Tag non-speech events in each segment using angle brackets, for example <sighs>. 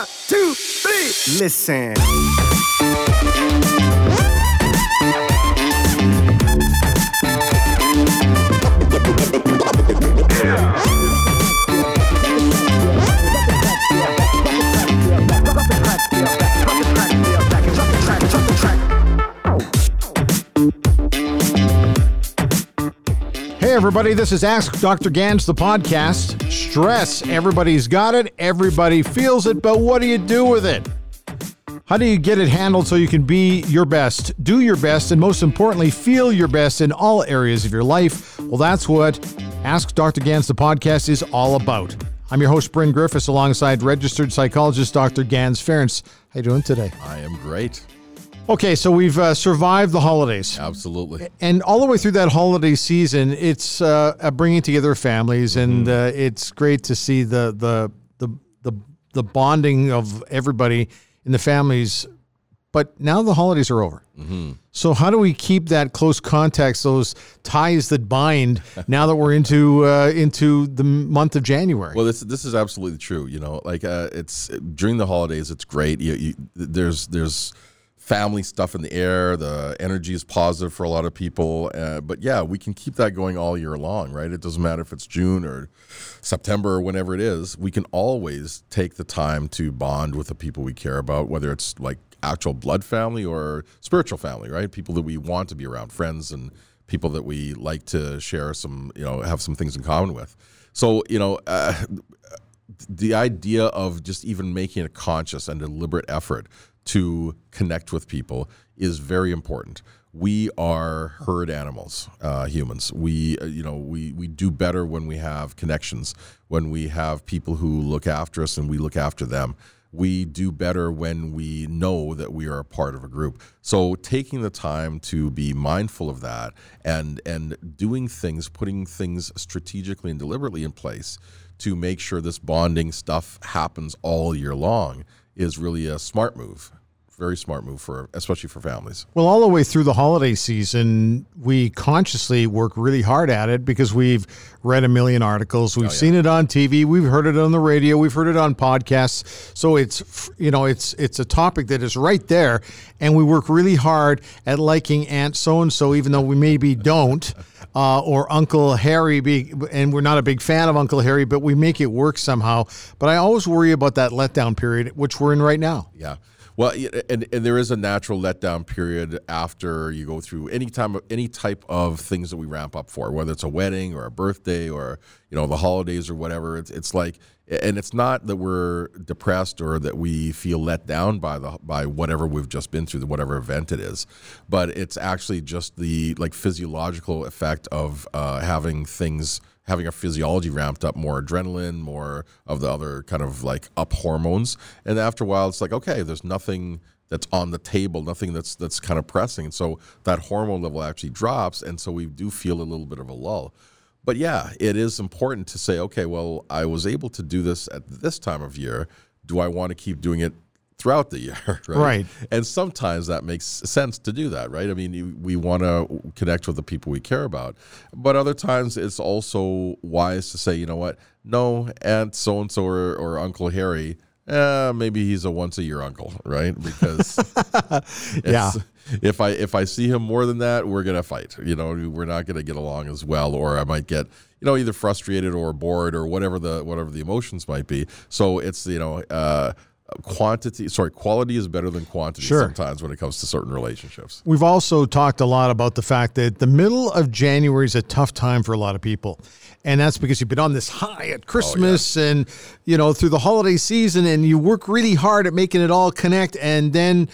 One, two, three. Listen. Everybody, this is Ask Dr. Gans, the podcast. Stress. Everybody's got it, everybody feels it, but what do you do with it? How do you get it handled so you can be your best, do your best, and most importantly, feel your best in all areas of your life? Well, that's what Ask Dr. Gans, the podcast, is all about. I'm your host, Bryn Griffiths, alongside registered psychologist Dr. Gans Ference. How you doing today? I am great. Okay, so we've uh, survived the holidays. Absolutely. and all the way through that holiday season, it's uh, a bringing together families, and uh, it's great to see the, the the the the bonding of everybody in the families. But now the holidays are over. So how do we keep that close contact, those ties that bind? <laughs> now that we're into uh, into the month of January. Well, this this is absolutely true. You know, like uh, it's during the holidays, it's great. You, you, there's there's family stuff in the air. The energy is positive for a lot of people. Uh, but yeah, we can keep that going all year long, right? It doesn't matter if it's June or September or whenever it is. We can always take the time to bond with the people we care about, whether it's like actual blood family or spiritual family, right? People that we want to be around, friends and people that we like to share some, you know, have some things in common with. So, you know, uh, the idea of just even making a conscious and deliberate effort to connect with people is very important. We are herd animals, uh, humans. We, uh, you know, we we do better when we have connections, when we have people who look after us and we look after them. We do better when we know that we are a part of a group. So taking the time to be mindful of that and and doing things, putting things strategically and deliberately in place to make sure this bonding stuff happens all year long is really a smart move. Very smart move for especially for families. Well, all the way through the holiday season, we consciously work really hard at it because we've read a million articles, we've seen it on TV, we've heard it on the radio, we've heard it on podcasts. So it's you know it's it's a topic that is right there, and we work really hard at liking Aunt so and so, even though we maybe don't. <laughs> Uh, or Uncle Harry, be, and we're not a big fan of Uncle Harry, but we make it work somehow. But I always worry about that letdown period, which we're in right now. Yeah. Well, and, and there is a natural letdown period after you go through any time any type of things that we ramp up for, whether it's a wedding or a birthday or you know the holidays or whatever. It's it's like, and it's not that we're depressed or that we feel let down by the by whatever we've just been through, whatever event it is, but it's actually just the like physiological effect of uh, having things having our physiology ramped up more adrenaline more of the other kind of like up hormones. And after a while it's like okay there's nothing that's on the table nothing that's that's kind of pressing. And so that hormone level actually drops and so we do feel a little bit of a lull. But yeah it is important to say okay well i was able to do this at this time of year. Do i want to keep doing it throughout the year <laughs> right? Right. and sometimes that makes sense to do that right i mean you, we want to connect with the people we care about but other times it's also wise to say you know what no aunt so and so or or uncle harry eh, maybe he's a once a year uncle right because <laughs> Yeah. if i if i see him more than that we're gonna fight you know we're not gonna get along as well or i might get you know either frustrated or bored or whatever the whatever the emotions might be so it's you know uh quantity sorry quality is better than quantity Sure. sometimes when it comes to certain relationships We've also talked a lot about the fact that the middle of January is a tough time for a lot of people. And that's because you've been on this high at oh, Christmas and, you know, through the holiday season, and you work really hard at making it all connect. And then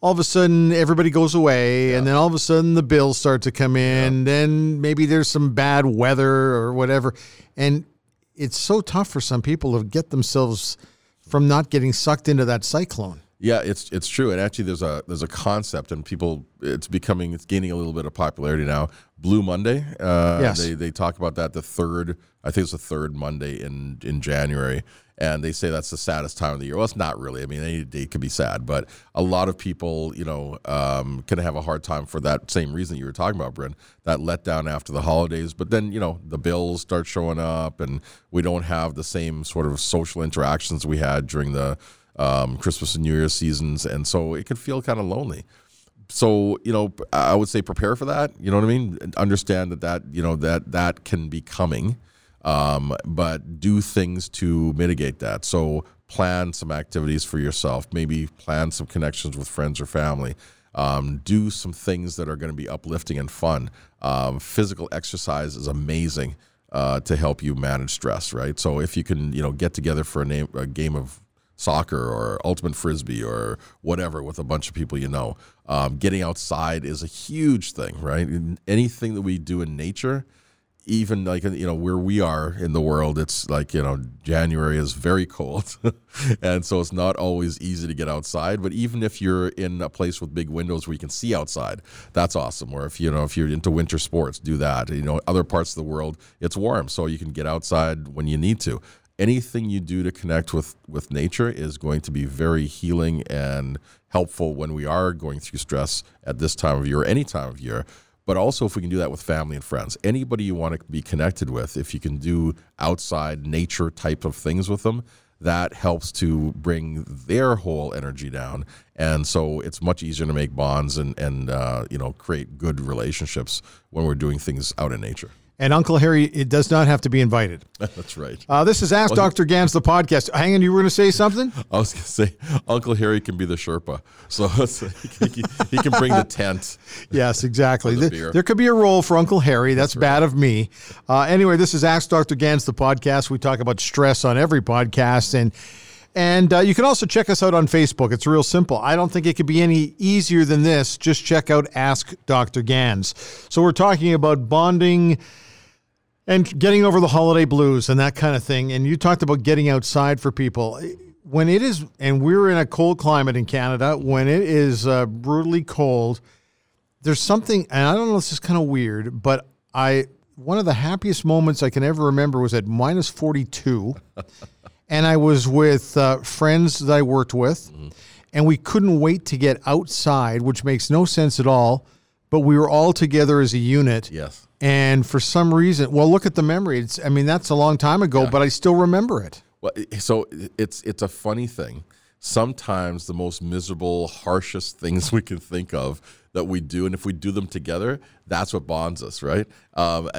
all of a sudden, everybody goes away. And then all of a sudden, the bills start to come in. Then maybe there's some bad weather or whatever. And it's so tough for some people to get themselves from not getting sucked into that cyclone. Yeah, it's it's true, and actually, there's a there's a concept, and people, it's becoming, it's gaining a little bit of popularity now. Blue Monday. Uh, Yes. They they talk about that the third, I think it's the third Monday in in January, and they say that's the saddest time of the year. Well, it's not really. I mean, any day could be sad, but a lot of people, you know, um, can have a hard time for that same reason you were talking about, Bryn. That letdown after the holidays, but then you know the bills start showing up, and we don't have the same sort of social interactions we had during the um, Christmas and New Year's seasons, and so it can feel kind of lonely. So you know, I would say prepare for that. You know what I mean? Understand that that you know that that can be coming, um, but do things to mitigate that. So plan some activities for yourself. Maybe plan some connections with friends or family. Um, do some things that are going to be uplifting and fun. Um, physical exercise is amazing uh, to help you manage stress, right? So if you can, you know, get together for a, name, a game of soccer or ultimate frisbee or whatever with a bunch of people you know, um, getting outside is a huge thing, right? Anything that we do in nature even like you know where we are in the world it's like you know january is very cold. <laughs> And so it's not always easy to get outside but even if you're in a place with big windows where you can see outside that's awesome. Or if you know if you're into winter sports do that. You know other parts of the world it's warm so you can get outside when you need to anything you do to connect with with nature is going to be very healing and helpful when we are going through stress at this time of year or any time of year but also if we can do that with family and friends. Anybody you want to be connected with, if you can do outside nature type of things with them, that helps to bring their whole energy down. And so it's much easier to make bonds and, and uh, you know, create good relationships when we're doing things out in nature. And Uncle Harry, it does not have to be invited. <laughs> That's right. Uh, this is Ask well, Dr. Gans, the podcast. Hang on, you were going to say something? <laughs> I was going to say Uncle Harry can be the Sherpa. So <laughs> he, can, he can bring the tent. yes, exactly. The there could be a role for Uncle Harry. That's, That's bad right. of me. Uh, anyway, this is Ask Dr. Gans, the podcast. We talk about stress on every podcast. And and uh, you can also check us out on Facebook. It's real simple. I don't think it could be any easier than this. Just check out Ask Dr. Gans. So we're talking about bonding and getting over the holiday blues and that kind of thing. And you talked about getting outside for people. When it is, and we're in a cold climate in Canada, when it is uh, brutally cold, there's something, and I don't know, this is kind of weird, but I, one of the happiest moments I can ever remember was at minus 42. <laughs> and I was with uh, friends that I worked with, mm-hmm. and we couldn't wait to get outside, which makes no sense at all. But we were all together as a unit. Yes and for some reason, well, look at the memory. It's, I mean, that's a long time ago, yeah. but I still remember it. Well, so it's it's a funny thing. Sometimes the most miserable, harshest things <laughs> we can think of that we do, and if we do them together, that's what bonds us, right? Um,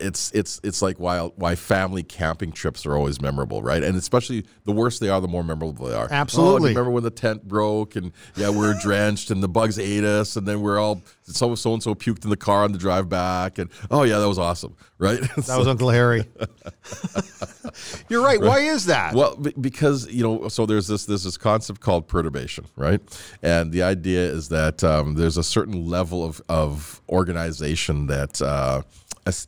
it's it's it's like why why family camping trips are always memorable, right? And especially the worse they are, the more memorable they are. Absolutely. Oh, remember when the tent broke and yeah, we were drenched and the bugs ate us, and then we're all so so and so puked in the car on the drive back, and oh yeah, that was awesome, right? <laughs> That was Uncle Harry. <laughs> You're right. right. Why is that? Well, because you know, so there's this there's this concept called perturbation, right? And the idea is that um, there's a certain level of of organization that. Uh,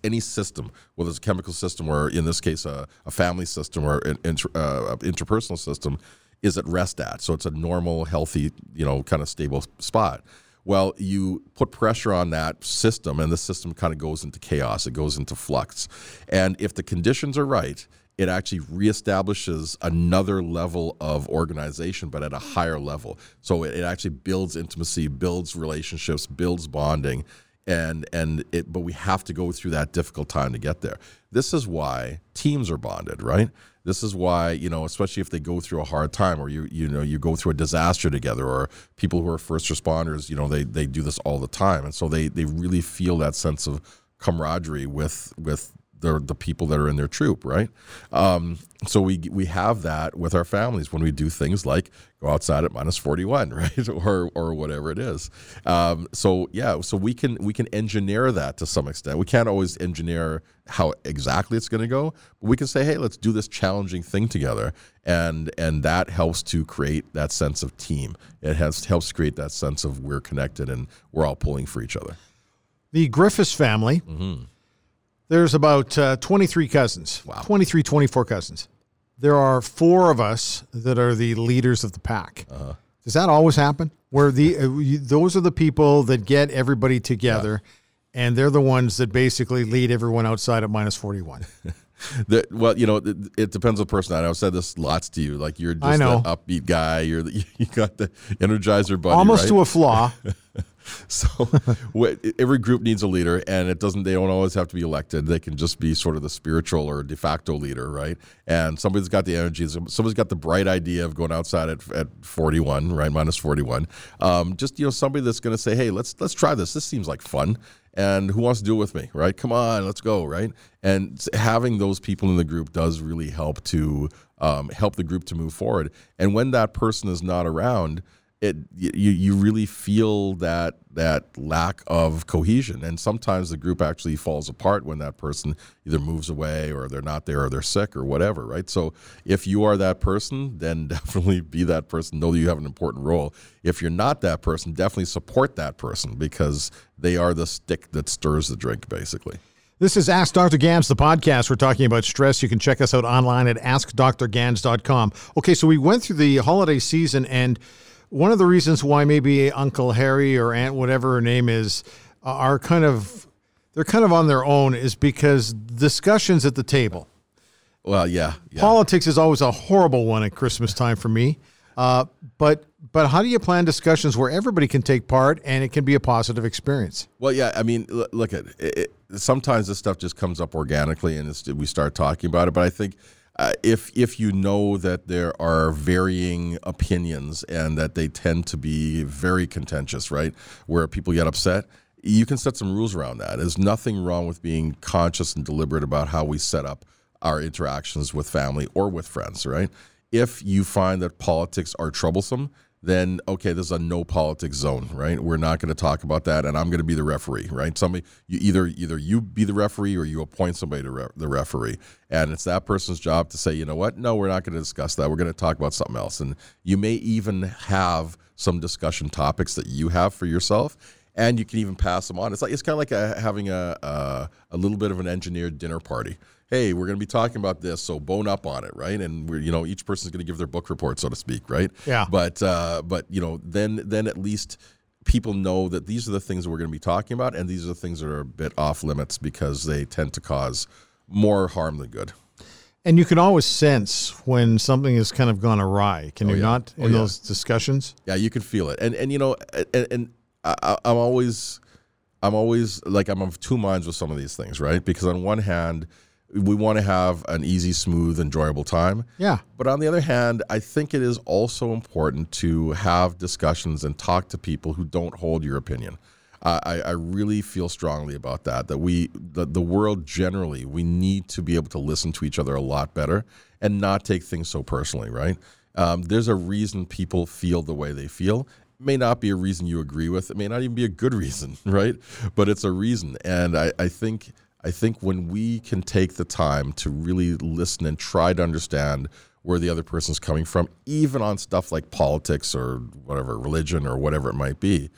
any system, whether it's a chemical system or in this case a, a family system or an inter, uh, interpersonal system, is at rest at. So it's a normal, healthy, you know, kind of stable spot. Well, you put pressure on that system, and the system kind of goes into chaos. It goes into flux. And if the conditions are right, it actually reestablishes another level of organization, but at a higher level. So it, it actually builds intimacy, builds relationships, builds bonding, and and it. But we have to go through that difficult time to get there. This is why teams are bonded, right? This is why you know, especially if they go through a hard time, or you you know you go through a disaster together, or people who are first responders, you know, they they do this all the time, and so they they really feel that sense of camaraderie with with the the people that are in their troop, right? Um, so we we have that with our families when we do things like go outside at minus forty one, <laughs> right, or or whatever it is. Um, so yeah, so we can we can engineer that to some extent. We can't always engineer how exactly it's going to go, but we can say, hey, let's do this challenging thing together, and and that helps to create that sense of team. It has helps create that sense of we're connected and we're all pulling for each other. The Griffiths family. Mm-hmm there's about uh, 23 cousins. Wow. 23, 24 cousins. There are four of us that are the leaders of the pack. Uh-huh. Does that always happen? Where the uh, you, those are the people that get everybody together, yeah. and they're the ones that basically lead everyone outside at minus 41. <laughs> the, well, you know, it, it, depends on the personality. I've said this lots to you. Like you're just an upbeat guy. You're the, <laughs> you got the energizer buddy. Almost right? to a flaw. <laughs> <laughs> so every group needs a leader, and it doesn't. They don't always have to be elected. They can just be sort of the spiritual or de facto leader, right? And somebody's got the energy. Somebody's got the bright idea of going outside at, at 41, right, minus 41. Um, just you know, somebody that's going to say, "Hey, let's let's try this. This seems like fun." and who wants to do it with me right come on let's go right and having those people in the group does really help to um, help the group to move forward and when that person is not around it you, you really feel that that lack of cohesion and sometimes the group actually falls apart when that person either moves away or they're not there or they're sick or whatever right so if you are that person then <laughs> definitely be that person know that you have an important role if you're not that person definitely support that person because they are the stick that stirs the drink basically this is Ask Dr. Gans, the podcast. We're talking about stress. You can check us out online at askdrgans.com. Okay, so we went through the holiday season and one of the reasons why maybe Uncle Harry or Aunt whatever her name is uh, are kind of they're kind of on their own is because discussions at the table. Well, yeah, yeah. Politics is always a horrible one at Christmas time for me. Uh, but but how do you plan discussions where everybody can take part and it can be a positive experience? Well, yeah, I mean, look at it, it, sometimes this stuff just comes up organically and we start talking about it. But I think uh, if if you know that there are varying opinions and that they tend to be very contentious, right, where people get upset, you can set some rules around that. There's nothing wrong with being conscious and deliberate about how we set up our interactions with family or with friends, right? If you find that politics are troublesome, then okay, this is a no politics zone, right? We're not going to talk about that, and I'm going to be the referee, right? Somebody, you either either you be the referee or you appoint somebody to re- the referee, and it's that person's job to say, you know what? No, we're not going to discuss that. We're going to talk about something else, and you may even have some discussion topics that you have for yourself, and you can even pass them on. It's like it's kind of like a, having a, a a little bit of an engineered dinner party hey, we're going to be talking about this, so bone up on it, right? And we're, you know, each person's going to give their book report, so to speak, right? Yeah. But, uh, but you know, then, then at least people know that these are the things that we're going to be talking about, and these are the things that are a bit off limits because they tend to cause more harm than good. And you can always sense when something has kind of gone awry, can oh, you yeah. not, in oh, yeah. those discussions? Yeah, you can feel it. And, and you know, and, and I, I'm always, I'm always like, I'm of two minds with some of these things, right? Because on one hand, we want to have an easy, smooth, enjoyable time. Yeah. But on the other hand, I think it is also important to have discussions and talk to people who don't hold your opinion. I, I really feel strongly about that. That we, the, the world generally, we need to be able to listen to each other a lot better and not take things so personally, right? Um, there's a reason people feel the way they feel. It may not be a reason you agree with. It may not even be a good <laughs> reason, right? But it's a reason. And I, I think I think when we can take the time to really listen and try to understand where the other person's coming from, even on stuff like politics or whatever, religion or whatever it might be,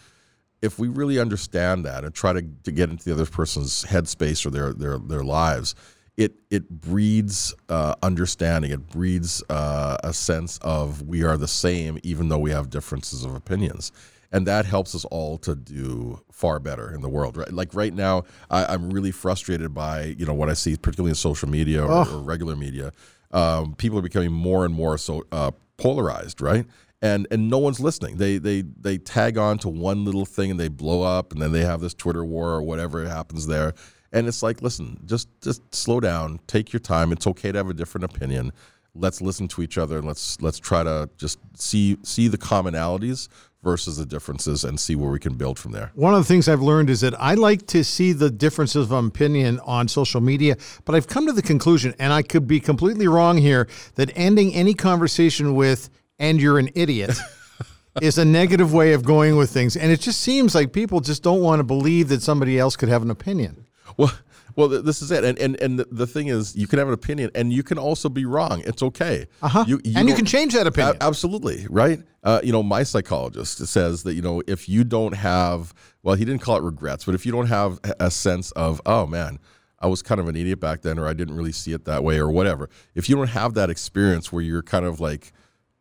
if we really understand that and try to, to get into the other person's headspace or their their their lives, it it breeds uh, understanding. It breeds uh, a sense of we are the same, even though we have differences of opinions. And that helps us all to do far better in the world right? Like right now I, am really frustrated by you know what i see particularly in social media or, oh. or regular media. Um, people are becoming more and more so uh, polarized right? And and no one's listening. They they they tag on to one little thing and they blow up and then they have this twitter war or whatever happens there and it's like listen just just slow down take your time it's okay to have a different opinion let's listen to each other and let's let's try to just see see the commonalities versus the differences and see where we can build from there. One of the things I've learned is that I like to see the differences of opinion on social media, but I've come to the conclusion, and I could be completely wrong here, that ending any conversation with, and you're an idiot. <laughs> is a negative way of going with things. And it just seems like people just don't want to believe that somebody else could have an opinion. Well, well, this is it, and and and the thing is, you can have an opinion, and you can also be wrong. It's okay. Uh huh. You, you and you can change that opinion. Absolutely, right? Uh, you know, my psychologist says that you know if you don't have, well, he didn't call it regrets, but if you don't have a sense of, oh man, I was kind of an idiot back then, or I didn't really see it that way, or whatever. If you don't have that experience where you're kind of like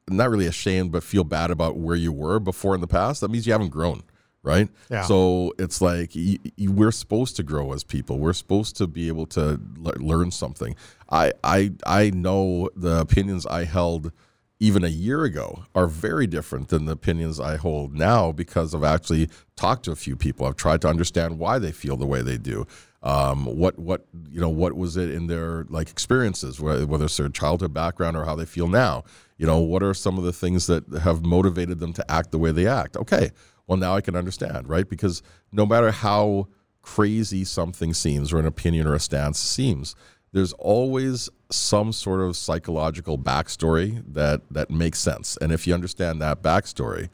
not really ashamed, but feel bad about where you were before in the past, that means you haven't grown right? Yeah. So it's like y- y- we're supposed to grow as people. We're supposed to be able to l- learn something. I, I I know the opinions I held even a year ago are very different than the opinions I hold now because I've actually talked to a few people. I've tried to understand why they feel the way they do. Um, what what you know what was it in their like experiences, whether it's their childhood background or how they feel now. You know, what are some of the things that have motivated them to act the way they act? Okay, well now I can understand, right? Because no matter how crazy something seems, or an opinion or a stance seems, there's always some sort of psychological backstory that that makes sense. And if you understand that backstory,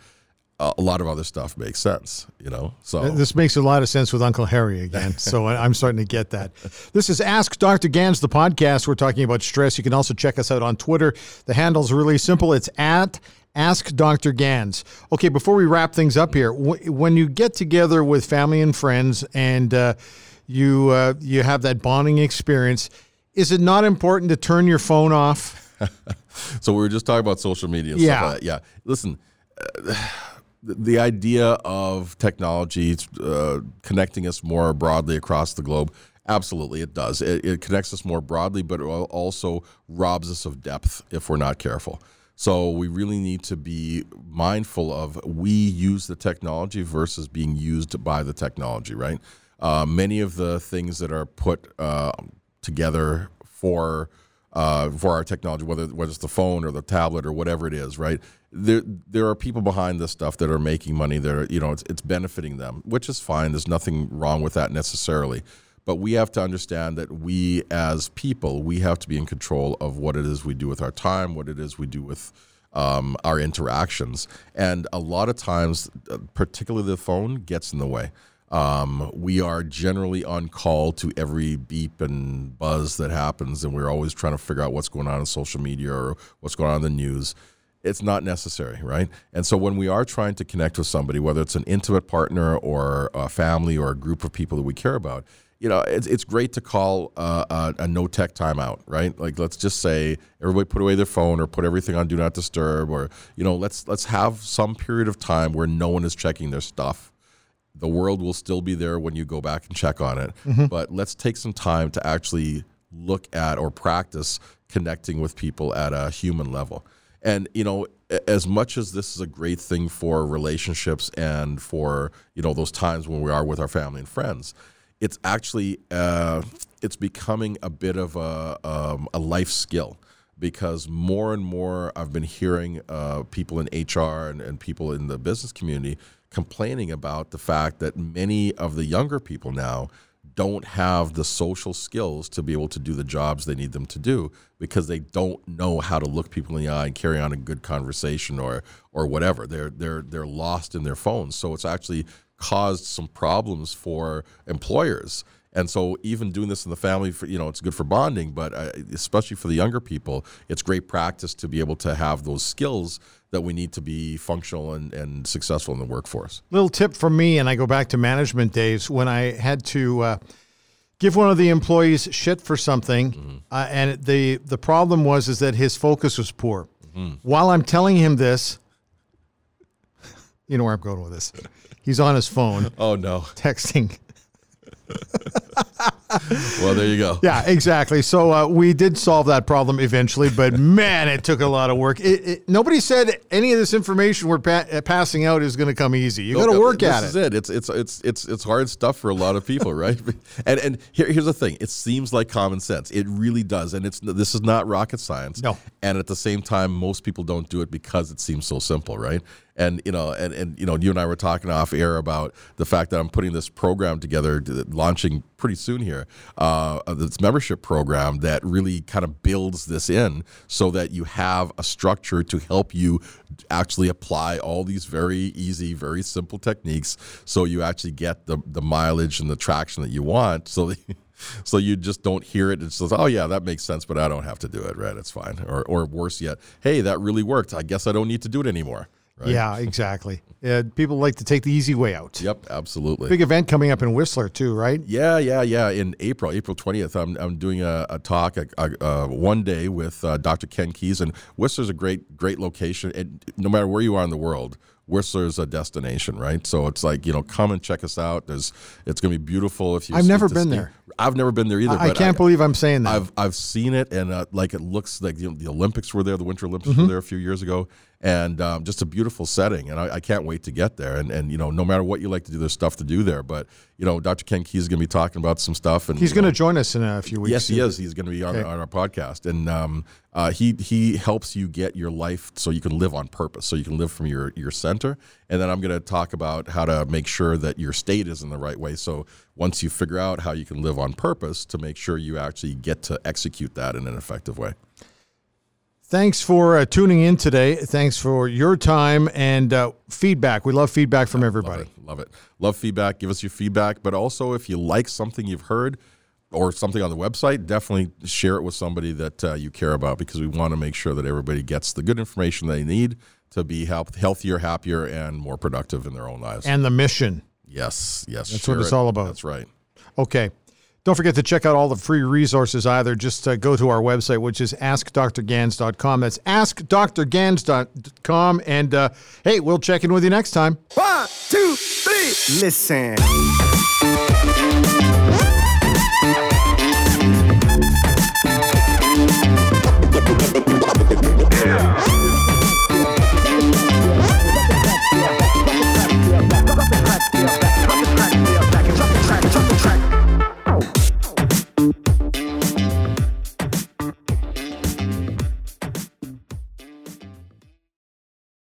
a lot of other stuff makes sense, you know. So this makes a lot of sense with Uncle Harry again. <laughs> so I'm starting to get that. This is Ask Dr. Gans, the podcast. We're talking about stress. You can also check us out on Twitter. The handle's really simple. It's at Ask Dr. Gans. Okay, before we wrap things up here, when you get together with family and friends and uh, you uh, you have that bonding experience, is it not important to turn your phone off? <laughs> so we were just talking about social media. yeah, like yeah. Listen. Uh, <sighs> the idea of technology uh, connecting us more broadly across the globe absolutely it does it, it, connects us more broadly but it also robs us of depth if we're not careful so we really need to be mindful of we use the technology versus being used by the technology right uh, many of the things that are put uh, together for uh, for our technology, whether whether it's the phone or the tablet or whatever it is, right? There there are people behind this stuff that are making money. That are you know it's it's benefiting them, which is fine. There's nothing wrong with that necessarily. But we have to understand that we as people, we have to be in control of what it is we do with our time, what it is we do with um, our interactions. And a lot of times, uh, particularly the phone, gets in the way. Um, we are generally on call to every beep and buzz that happens, and we're always trying to figure out what's going on in social media or what's going on in the news. It's not necessary, right? And so when we are trying to connect with somebody, whether it's an intimate partner or a family or a group of people that we care about, you know, it's, it's great to call uh, a, a no tech timeout, right? Like, let's just say everybody put away their phone or put everything on do not disturb, or you know, let's let's have some period of time where no one is checking their stuff the world will still be there when you go back and check on it. Mm-hmm. But let's take some time to actually look at or practice connecting with people at a human level. And you know, as much as this is a great thing for relationships and for you know those times when we are with our family and friends, it's actually uh, it's becoming a bit of a, um, a life skill because more and more I've been hearing uh, people in HR and, and people in the business community complaining about the fact that many of the younger people now don't have the social skills to be able to do the jobs they need them to do because they don't know how to look people in the eye and carry on a good conversation or or whatever. They're they're they're lost in their phones. So it's actually caused some problems for employers and so, even doing this in the family, for, you know, it's good for bonding, but uh, especially for the younger people, it's great practice to be able to have those skills that we need to be functional and, and successful in the workforce. Little tip from me, and I go back to management days when I had to. Uh, give one of the employees shit for something, mm-hmm. uh, and the the problem was is that his focus was poor. Mm-hmm. While I'm telling him this, <laughs> you know where I'm going with this. He's on his phone. <laughs> Oh no, texting well, there you go. Yeah, exactly. So uh, we did solve that problem eventually, but <laughs> man, it took a lot of work. It, it, nobody said any of this information we're pa- uh, passing out is going to come easy. You got to work at it. this is it. it. It's it's it's it's it's hard stuff for a lot of people, right? <laughs> and and here, here's the thing: it seems like common sense. It really does, and it's this is not rocket science. No. And at the same time, most people don't do it because it seems so simple, right? And you know and, and you know you and i were talking off air about the fact that i'm putting this program together launching pretty soon here uh, this membership program that really kind of builds this in so that you have a structure to help you actually apply all these very easy very simple techniques so you actually get the, the mileage and the traction that you want so that <laughs> so you just don't hear it. It's just, oh yeah, that makes sense, but I don't have to do it. Right? It's fine. Or, or worse yet, hey, that really worked. I guess I don't need to do it anymore. Right? Yeah, <laughs> exactly. Uh, people like to take the easy way out. Yep, absolutely. Big event coming up in Whistler too, right? Yeah, yeah, yeah. In April, April twentieth, I'm, I'm doing a, a talk a, a, one day with uh, Dr. Ken Keys, and Whistler's a great great location. And no matter where you are in the world, Whistler's a destination, right? So it's like you know, come and check us out. There's it's going to be beautiful. If you I've never been ski- there. I've never been there either. I but can't believe I'm saying that. I've I've seen it and uh, like it looks like you know, the Olympics were there, the Winter Olympics Mm-hmm. were there a few years ago, and um, just a beautiful setting. And I, I can't wait to get there. And and you know, no matter what you like to do, there's stuff to do there. But you know, Dr. Ken Key is going to be talking about some stuff. And He's going to join us in a few weeks. Yes, he is. He's going to be on, Okay. on our podcast, and um, uh, he he helps you get your life so you can live on purpose, so you can live from your your center. And then I'm going to talk about how to make sure that your state is in the right way. So once you figure out how you can live on purpose, to make sure you actually get to execute that in an effective way. Thanks for uh, tuning in today. Thanks for your time and uh, feedback. We love feedback from everybody. Love it. Love it. Love feedback. Give us your feedback. But also, if you like something you've heard or something on the website, definitely share it with somebody that uh, you care about because we want to make sure that everybody gets the good information they need to be health, healthier, happier, and more productive in their own lives. And the mission. yes, yes. That's what it's it. all about. That's right. Okay. Don't forget to check out all the free resources either. Just uh, go to our website, which is askdrgans.com. That's askdrgans.com. And uh, hey, we'll check in with you next time. One, two, three. Listen.